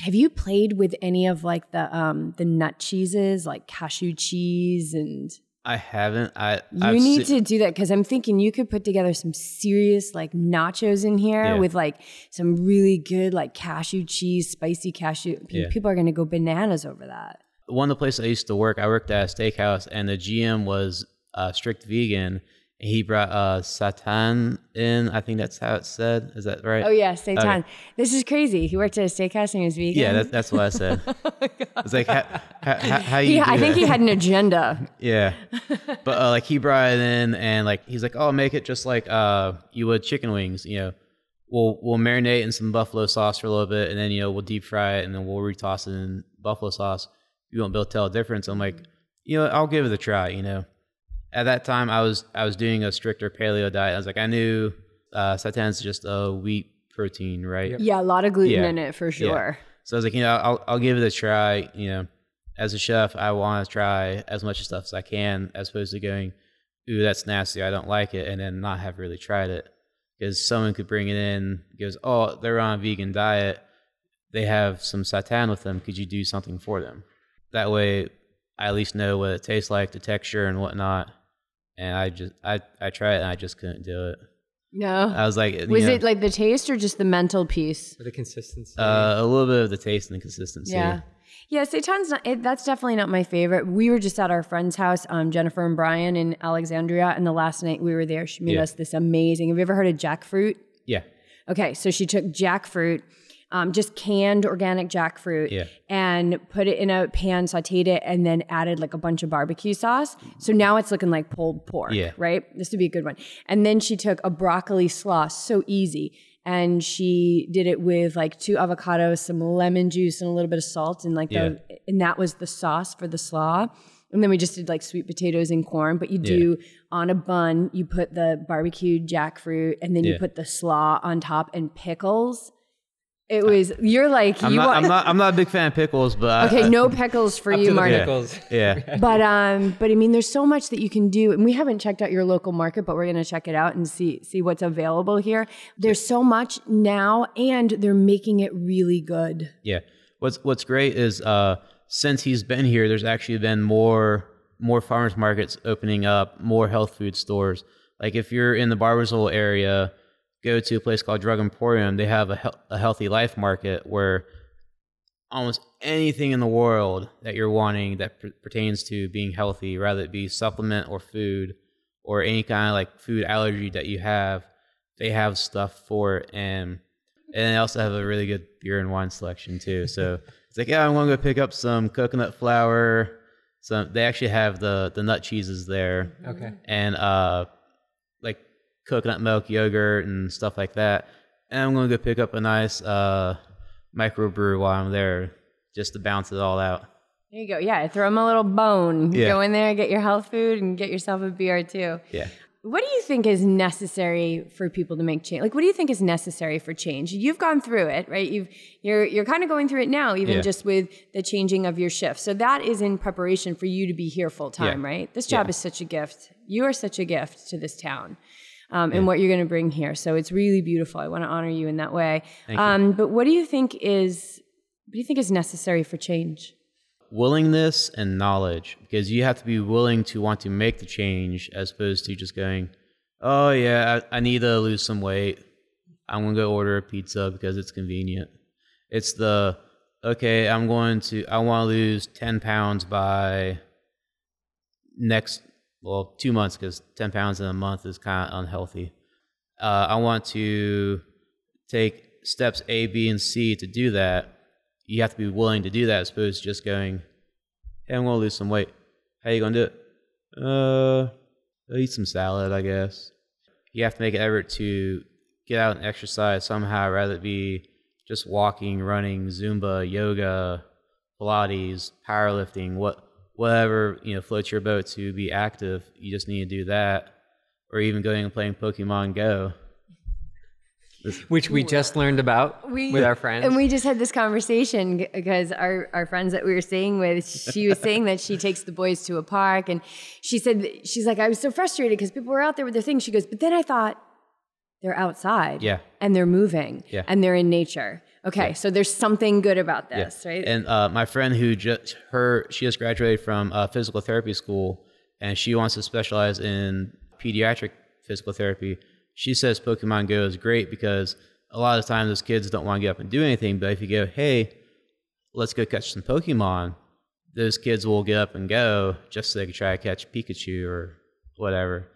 have you played with any of like the um the nut cheeses like cashew cheese and I haven't. I you I've need se- to do that because I'm thinking you could put together some serious like nachos in here yeah. with like some really good like cashew cheese, spicy cashew. Yeah. People are going to go bananas over that. One of the places I used to work, I worked at a steakhouse, and the GM was uh, strict vegan, he brought uh seitan in. I think that's how it's said. Is that right? Oh yeah, Satan. Okay. This is crazy. He worked at a steakhouse and he was vegan. Yeah, that, that's what I said. oh it's like how, how, how you. Yeah, I think he had an agenda. yeah, but uh, like he brought it in and like he's like, oh, make it just like uh you would chicken wings. You know, we'll we'll marinate in some buffalo sauce for a little bit and then you know we'll deep fry it and then we'll retoss it in buffalo sauce. You won't be able to tell a difference. I'm like, you know, I'll give it a try. You know at that time I was I was doing a stricter paleo diet. I was like I knew uh, seitan's just a wheat protein, right? Yeah, a lot of gluten yeah. in it for sure. Yeah. So I was like, you know, I'll I'll give it a try. You know, as a chef, I want to try as much stuff as I can, as opposed to going, ooh, that's nasty, I don't like it, and then not have really tried it. Because someone could bring it in, goes, oh, they're on a vegan diet, they have some seitan with them. Could you do something for them? That way, I at least know what it tastes like, the texture and whatnot and I just I I tried it and I just couldn't do it. No, I was like, was know, it like the taste or just the mental piece? Or the consistency. Uh, a little bit of the taste and the consistency. Yeah. Yeah, seitan's not. It, that's definitely not my favorite. We were just at our friend's house, um, Jennifer and Brian in Alexandria, and the last night we were there, she made yeah. us this amazing. Have you ever heard of jackfruit? Yeah. Okay, so she took jackfruit um, just canned organic jackfruit yeah. and put it in a pan, sauteed it, and then added like a bunch of barbecue sauce. So now it's looking like pulled pork, yeah. right? This would be a good one. And then she took a broccoli slaw, so easy. And she did it with like two avocados, some lemon juice, and a little bit of salt, and like yeah. the, and that was the sauce for the slaw. And then we just did like sweet potatoes and corn, but you do yeah. on a bun, you put the barbecued jackfruit and then you put the slaw on top and pickles. It was you're like I'm you not, are, I'm not I'm not a big fan of pickles, but okay, I, no pickles for you, Marty. Pickles. Yeah. but um, but I mean, there's so much that you can do, and we haven't checked out your local market, but we're gonna check it out and see see what's available here. There's so much now, and they're making it really good. Yeah. What's What's great is uh, since he's been here, there's actually been more more farmers markets opening up, more health food stores. Like if you're in the Barboursville area go to a place called Drug Emporium, they have a, he- a healthy life market where almost anything in the world that you're wanting that pr- pertains to being healthy, rather it be supplement or food or any kind of like food allergy that you have, they have stuff for it. And and they also have a really good beer and wine selection too. So it's like, yeah, I'm gonna go pick up some coconut flour. Some they actually have the the nut cheeses there. Okay. And uh coconut milk yogurt and stuff like that. And I'm gonna go pick up a nice uh, microbrew while I'm there, just to bounce it all out. There you go. Yeah, throw them a little bone. Yeah. Go in there, get your health food, and get yourself a beer too. Yeah. What do you think is necessary for people to make change? Like, what do you think is necessary for change? You've gone through it, right? You've you're you're kind of going through it now, even yeah. just with the changing of your shift. So that is in preparation for you to be here full time, yeah. right? This job is such a gift. You are such a gift to this town um, and what you're going to bring here. So it's really beautiful. I want to honor you in that way. Um, but what do you think is what do you think is necessary for change? Willingness and knowledge, because you have to be willing to want to make the change, as opposed to just going, "Oh yeah, I, I need to lose some weight. I'm gonna go order a pizza because it's convenient." It's the okay. I'm going to. I want to lose ten pounds by next well, two months because 10 pounds in a month is kind of unhealthy. Uh, I want to take steps A, B, and C to do that, you have to be willing to do that as opposed to just going, hey, I'm going to lose some weight. How you going to do it? Uh, I'll eat some salad, I guess. You have to make an effort to get out and exercise somehow, rather it be just walking, running, Zumba, yoga, Pilates, powerlifting, what whatever you know floats your boat to be active. You just need to do that, or even going and playing Pokemon Go. Which we just learned about we, with our friends. And we just had this conversation because our, our friends that we were staying with, she was saying that she takes the boys to a park. And she said, she's like, I was so frustrated because people were out there with their things. She goes, but then I thought, they're outside. Yeah. And they're moving. Yeah. And they're in nature. Okay, yeah. so there's something good about this, yeah. right? And uh, my friend who just her she just graduated from uh, physical therapy school, and she wants to specialize in pediatric physical therapy. She says Pokemon Go is great because a lot of times those kids don't want to get up and do anything. But if you go, hey, let's go catch some Pokemon, those kids will get up and go just so they can try to catch Pikachu or whatever.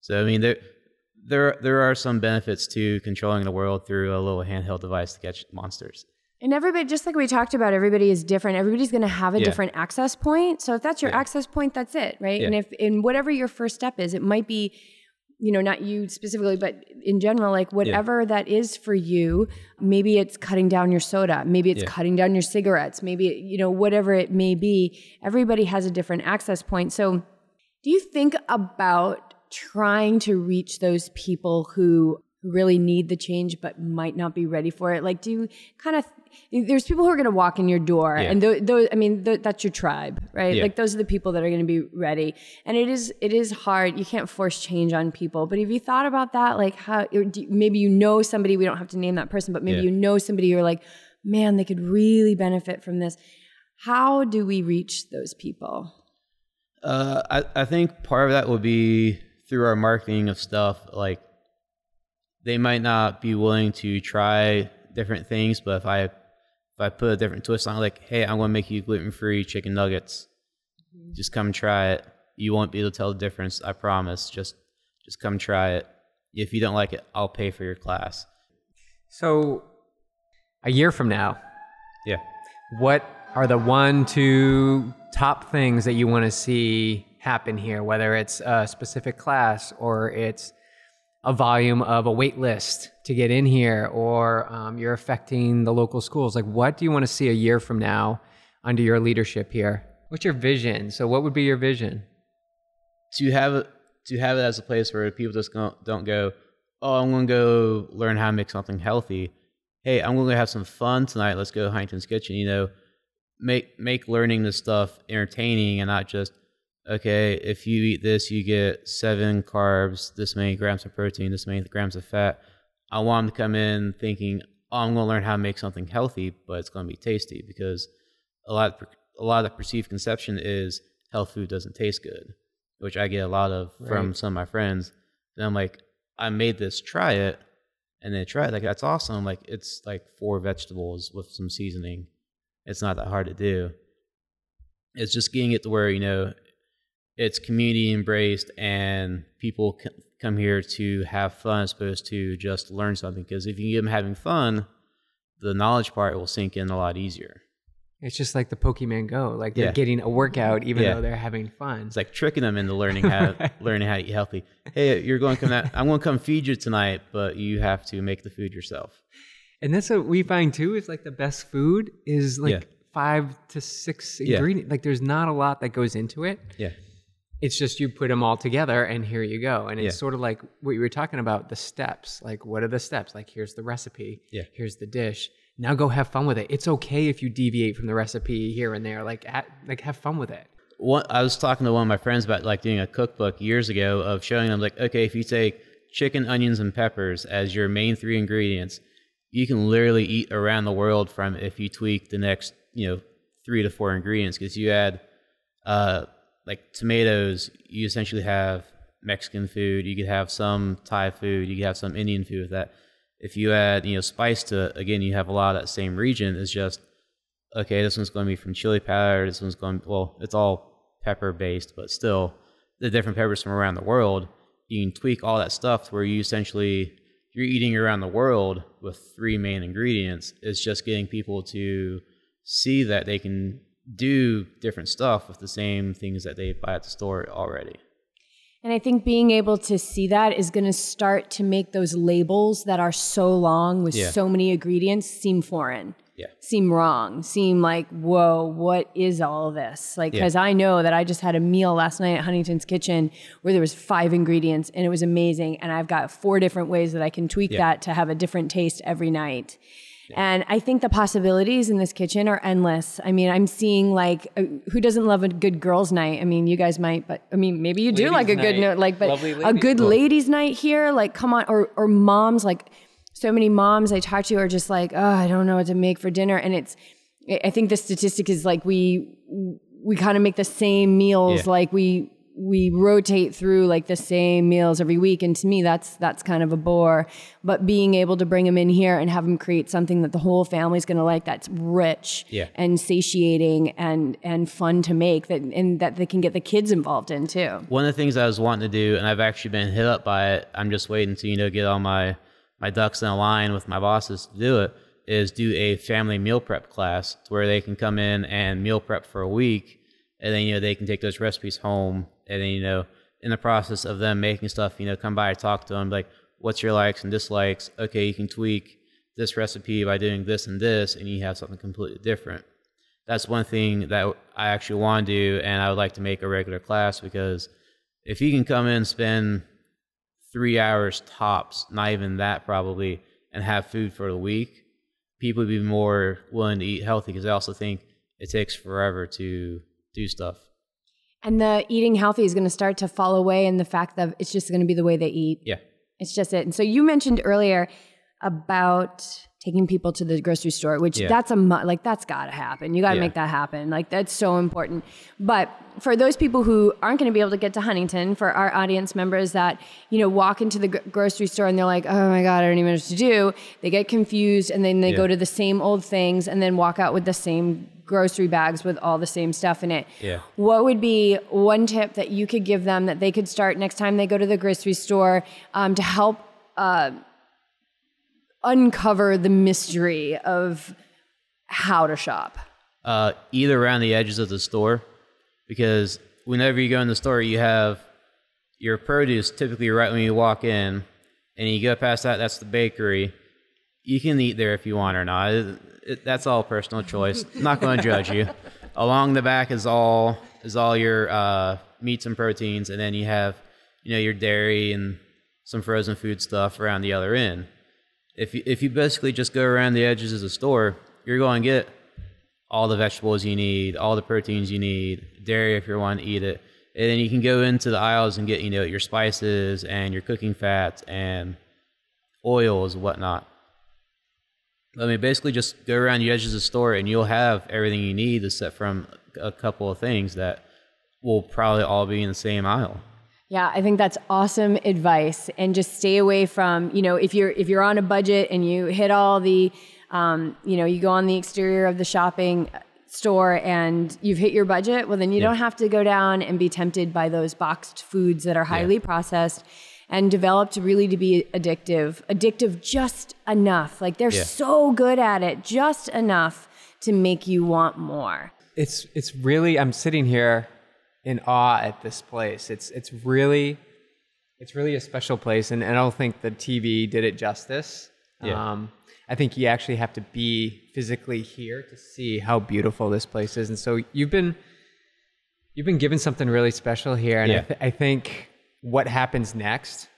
So I mean, there there there are some benefits to controlling the world through a little handheld device to catch monsters. And everybody, just like we talked about, everybody is different. Everybody's going to have a yeah. different access point. So if that's your yeah. access point, that's it, right? Yeah. And if in whatever your first step is, it might be, you know, not you specifically, but in general, like whatever that is for you. Maybe it's cutting down your soda. Maybe it's cutting down your cigarettes. Maybe you know whatever it may be. Everybody has a different access point. So, do you think about trying to reach those people who really need the change but might not be ready for it. Like do you kind of there's people who are going to walk in your door yeah. and those i mean th- that's your tribe right? Yeah. like those are the people that are going to be ready. And it is it is hard. You can't force change on people. But have you thought about that? Like how maybe you know somebody we don't have to name that person but maybe yeah. you know somebody you're like man they could really benefit from this. How do we reach those people? Uh, I, I think part of that would be through our marketing of stuff, like they might not be willing to try different things, but if I if I put a different twist on it, like, hey, I'm gonna make you gluten free chicken nuggets. Mm-hmm. Just come try it. You won't be able to tell the difference, I promise. Just just come try it. If you don't like it, I'll pay for your class. So a year from now, yeah. What are the one, two top things that you want to see happen here, whether it's a specific class or it's a volume of a wait list to get in here or um, you're affecting the local schools. Like, what do you want to see a year from now under your leadership here? What's your vision? So, what would be your vision? To have to have it as a place where people just don't go, oh, I'm going to go learn how to make something healthy. Hey, I'm going to have some fun tonight. Let's go to Huntington's Kitchen. You know, make make learning this stuff entertaining and not just okay, if you eat this, you get seven carbs, this many grams of protein, this many grams of fat. I want them to come in thinking, oh, I'm going to learn how to make something healthy, but it's going to be tasty because a lot of, a lot of the perceived conception is health food doesn't taste good, which I get a lot of right. from some of my friends. And I'm like, I made this, try it. And they try it. Like, that's awesome. Like, it's like four vegetables with some seasoning. It's not that hard to do. It's just getting it to where, you know, it's community embraced and people c- come here to have fun as opposed to just learn something. Because if you get them having fun, the knowledge part will sink in a lot easier. It's just like the Pokemon Go, like they're yeah. getting a workout even yeah. though they're having fun. It's like tricking them into learning how learning how to eat healthy. Hey, you're going to come out. I'm going to come feed you tonight, but you have to make the food yourself. And that's what we find too. Is like the best food is like yeah. five to six ingredients. Like there's not a lot that goes into it. Yeah it's just you put them all together and here you go. And it's yeah. sort of like what you were talking about the steps. Like what are the steps? Like here's the recipe. Yeah. Here's the dish. Now go have fun with it. It's okay if you deviate from the recipe here and there. Like at, like have fun with it. What i was talking to one of my friends about like doing a cookbook years ago of showing them like okay if you take chicken onions and peppers as your main three ingredients you can literally eat around the world from if you tweak the next you know three to four ingredients. Because you add uh, like tomatoes, you essentially have Mexican food. You could have some Thai food. You could have some Indian food with that. If you add, you know, spice to it, again, you have a lot of that same region. It's just okay. This one's going to be from chili powder. This one's going. Well, it's all pepper based, but still, the different peppers from around the world. You can tweak all that stuff to where you essentially you're eating around the world with three main ingredients. It's just getting people to see that they can do different stuff with the same things that they buy at the store already. And I think being able to see that is going to start to make those labels that are so long with yeah. so many ingredients seem foreign. Yeah. Seem wrong, seem like, whoa, what is all this? Like, because yeah. I know that I just had a meal last night at Huntington's Kitchen where there was five ingredients and it was amazing. And I've got four different ways that I can tweak that to have a different taste every night. And I think the possibilities in this kitchen are endless. I mean, I'm seeing like uh, who doesn't love a good girls' night? I mean, you guys might, but I mean, maybe you do like a good night, like, but a good ladies' night here, like, come on, or or moms, like, so many moms I talk to are just like, oh, I don't know what to make for dinner, and it's, I think the statistic is like we we kind of make the same meals, yeah. like we we rotate through like the same meals every week and to me that's that's kind of a bore but being able to bring them in here and have them create something that the whole family's going to like that's rich yeah. and satiating and and fun to make that and that they can get the kids involved in too one of the things i was wanting to do and i've actually been hit up by it i'm just waiting to you know get all my my ducks in a line with my bosses to do it is do a family meal prep class where they can come in and meal prep for a week and then you know they can take those recipes home and then you know in the process of them making stuff you know come by and talk to them like what's your likes and dislikes? Okay you can tweak this recipe by doing this and this and you have something completely different. That's one thing that i actually want to do and i would like to make a regular class because if you can come in spend three hours tops not even that probably and have food for the week people would be more willing to eat healthy because i also think it takes forever to do stuff and the eating healthy is going to start to fall away in the fact that it's just going to be the way they eat. Yeah. It's just it. And so you mentioned earlier about taking people to the grocery store, which yeah. that's a like that's got to happen. You got to yeah. make that happen. Like that's so important. But for those people who aren't going to be able to get to Huntington, for our audience members that you know walk into the grocery store and they're like, "Oh my god, I don't even know what to do," they get confused and then they yeah. go to the same old things and then walk out with the same grocery bags with all the same stuff in it. Yeah. What would be one tip that you could give them that they could start next time they go to the grocery store um, to help uh, uncover the mystery of how to shop? Uh, either around the edges of the store, because whenever you go in the store, you have your produce typically right when you walk in, and you go past that, that's the bakery. You can eat there if you want or not it, that's all personal choice. I'm not going to judge you. Along the back is all is all your uh, meats and proteins, and then you have you know your dairy and some frozen food stuff around the other end. If you, if you basically just go around the edges of the store, you're going to get all the vegetables you need, all the proteins you need, dairy if you want to eat it, and then you can go into the aisles and get you know your spices and your cooking fats and oils and whatnot. I mean, basically, just go around the edges of the store and you'll have everything you need except from a couple of things that will probably all be in the same aisle. Yeah, I think that's awesome advice. And just stay away from, you know, if you're if you're on a budget and you hit all the, um, you know, you go on the exterior of the shopping store and you've hit your budget, well, then you yeah. don't have to go down and be tempted by those boxed foods that are highly yeah. processed and developed really to be addictive, addictive just enough. Like they're yeah. so good at it, just enough to make you want more. It's it's really I'm sitting here in awe at this place. It's it's really it's really a special place and, and I don't think the TV did it justice. Yeah. Um, I think you actually have to be physically here to see how beautiful this place is. And so you've been you've been given something really special here and yeah. I, th- I think what happens next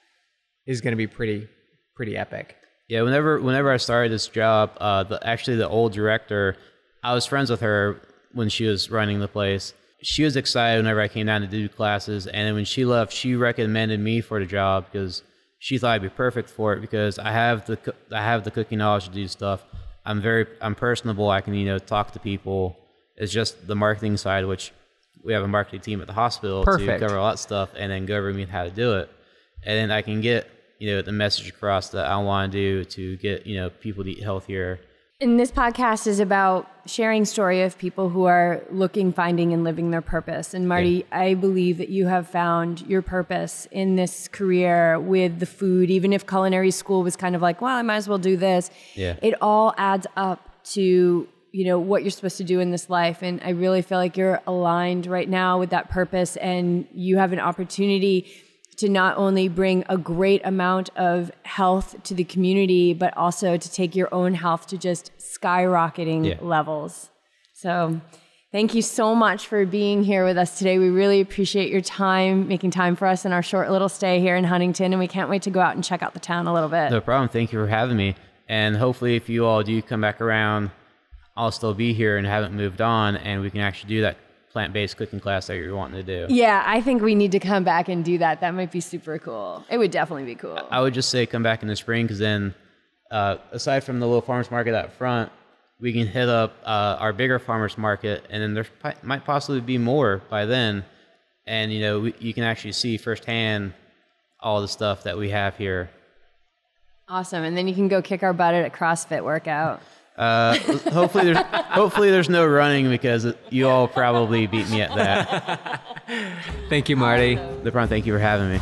is going to be pretty pretty epic. Yeah, whenever whenever I started this job, uh, the, actually the old director, I was friends with her when she was running the place. She was excited whenever I came down to do classes, and then when she left, she recommended me for the job because she thought I'd be perfect for it because I have the I have the cooking knowledge to do stuff. I'm very I'm personable. I can you know talk to people. It's just the marketing side, which we have a marketing team at the hospital Perfect. to cover all that stuff and then go over me how to do it. And then I can get, you know, the message across that I want to do to get, you know, people to eat healthier And this podcast is about sharing story of people who are looking, finding, and living their purpose. And Marty, yeah. I believe that you have found your purpose in this career with the food. Even if culinary school was kind of like, well, I might as well do this. Yeah. It all adds up to you know what you're supposed to do in this life and i really feel like you're aligned right now with that purpose and you have an opportunity to not only bring a great amount of health to the community, but also to take your own health to just skyrocketing yeah. levels. So, thank you so much for being here with us today. We really appreciate your time, making time for us in our short little stay here in Huntington, and we can't wait to go out and check out the town a little bit. No problem. Thank you for having me. And hopefully, if you all do come back around, I'll still be here and haven't moved on, and we can actually do that plant based cooking class that you're wanting to do. Yeah, I think we need to come back and do that. That might be super cool. It would definitely be cool. I would just say come back in the spring because then, uh, aside from the little farmers market out front, we can hit up uh, our bigger farmers market, and then there might possibly be more by then. And you know, we, you can actually see firsthand all the stuff that we have here. Awesome, and then you can go kick our butt at a CrossFit workout. Uh, hopefully there's hopefully there's no running because you all probably beat me at that. Thank you, Marty. No problem. Thank you for having me.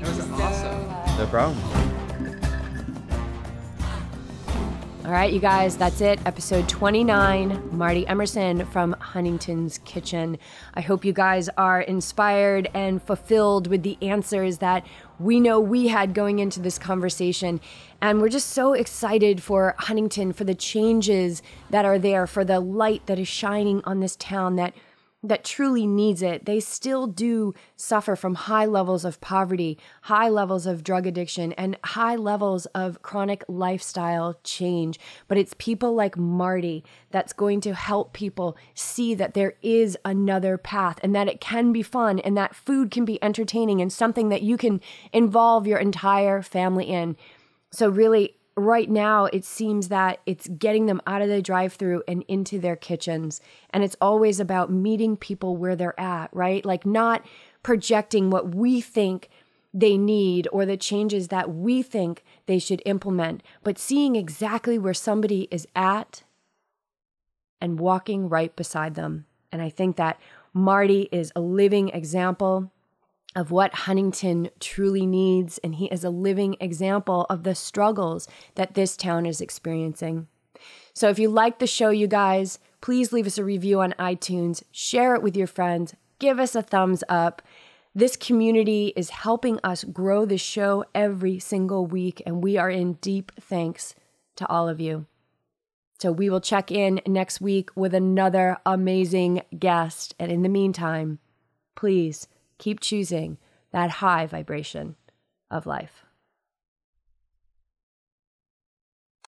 That was awesome. No problem. All right, you guys, that's it. Episode 29. Marty Emerson from Huntington's Kitchen. I hope you guys are inspired and fulfilled with the answers that we know we had going into this conversation. And we're just so excited for Huntington, for the changes that are there, for the light that is shining on this town that that truly needs it, they still do suffer from high levels of poverty, high levels of drug addiction, and high levels of chronic lifestyle change. But it's people like Marty that's going to help people see that there is another path and that it can be fun and that food can be entertaining and something that you can involve your entire family in. So, really, right now it seems that it's getting them out of the drive-through and into their kitchens. And it's always about meeting people where they're at right? Like not projecting what we think they need or the changes that we think they should implement but seeing exactly where somebody is at and walking right beside them. And i think that marty is a living example of what Huntington truly needs, and he is a living example of the struggles that this town is experiencing. So, if you like the show, you guys, please leave us a review on iTunes, share it with your friends, give us a thumbs up. This community is helping us grow the show every single week, and we are in deep thanks to all of you. So, we will check in next week with another amazing guest. And in the meantime, please keep choosing that high vibration of life.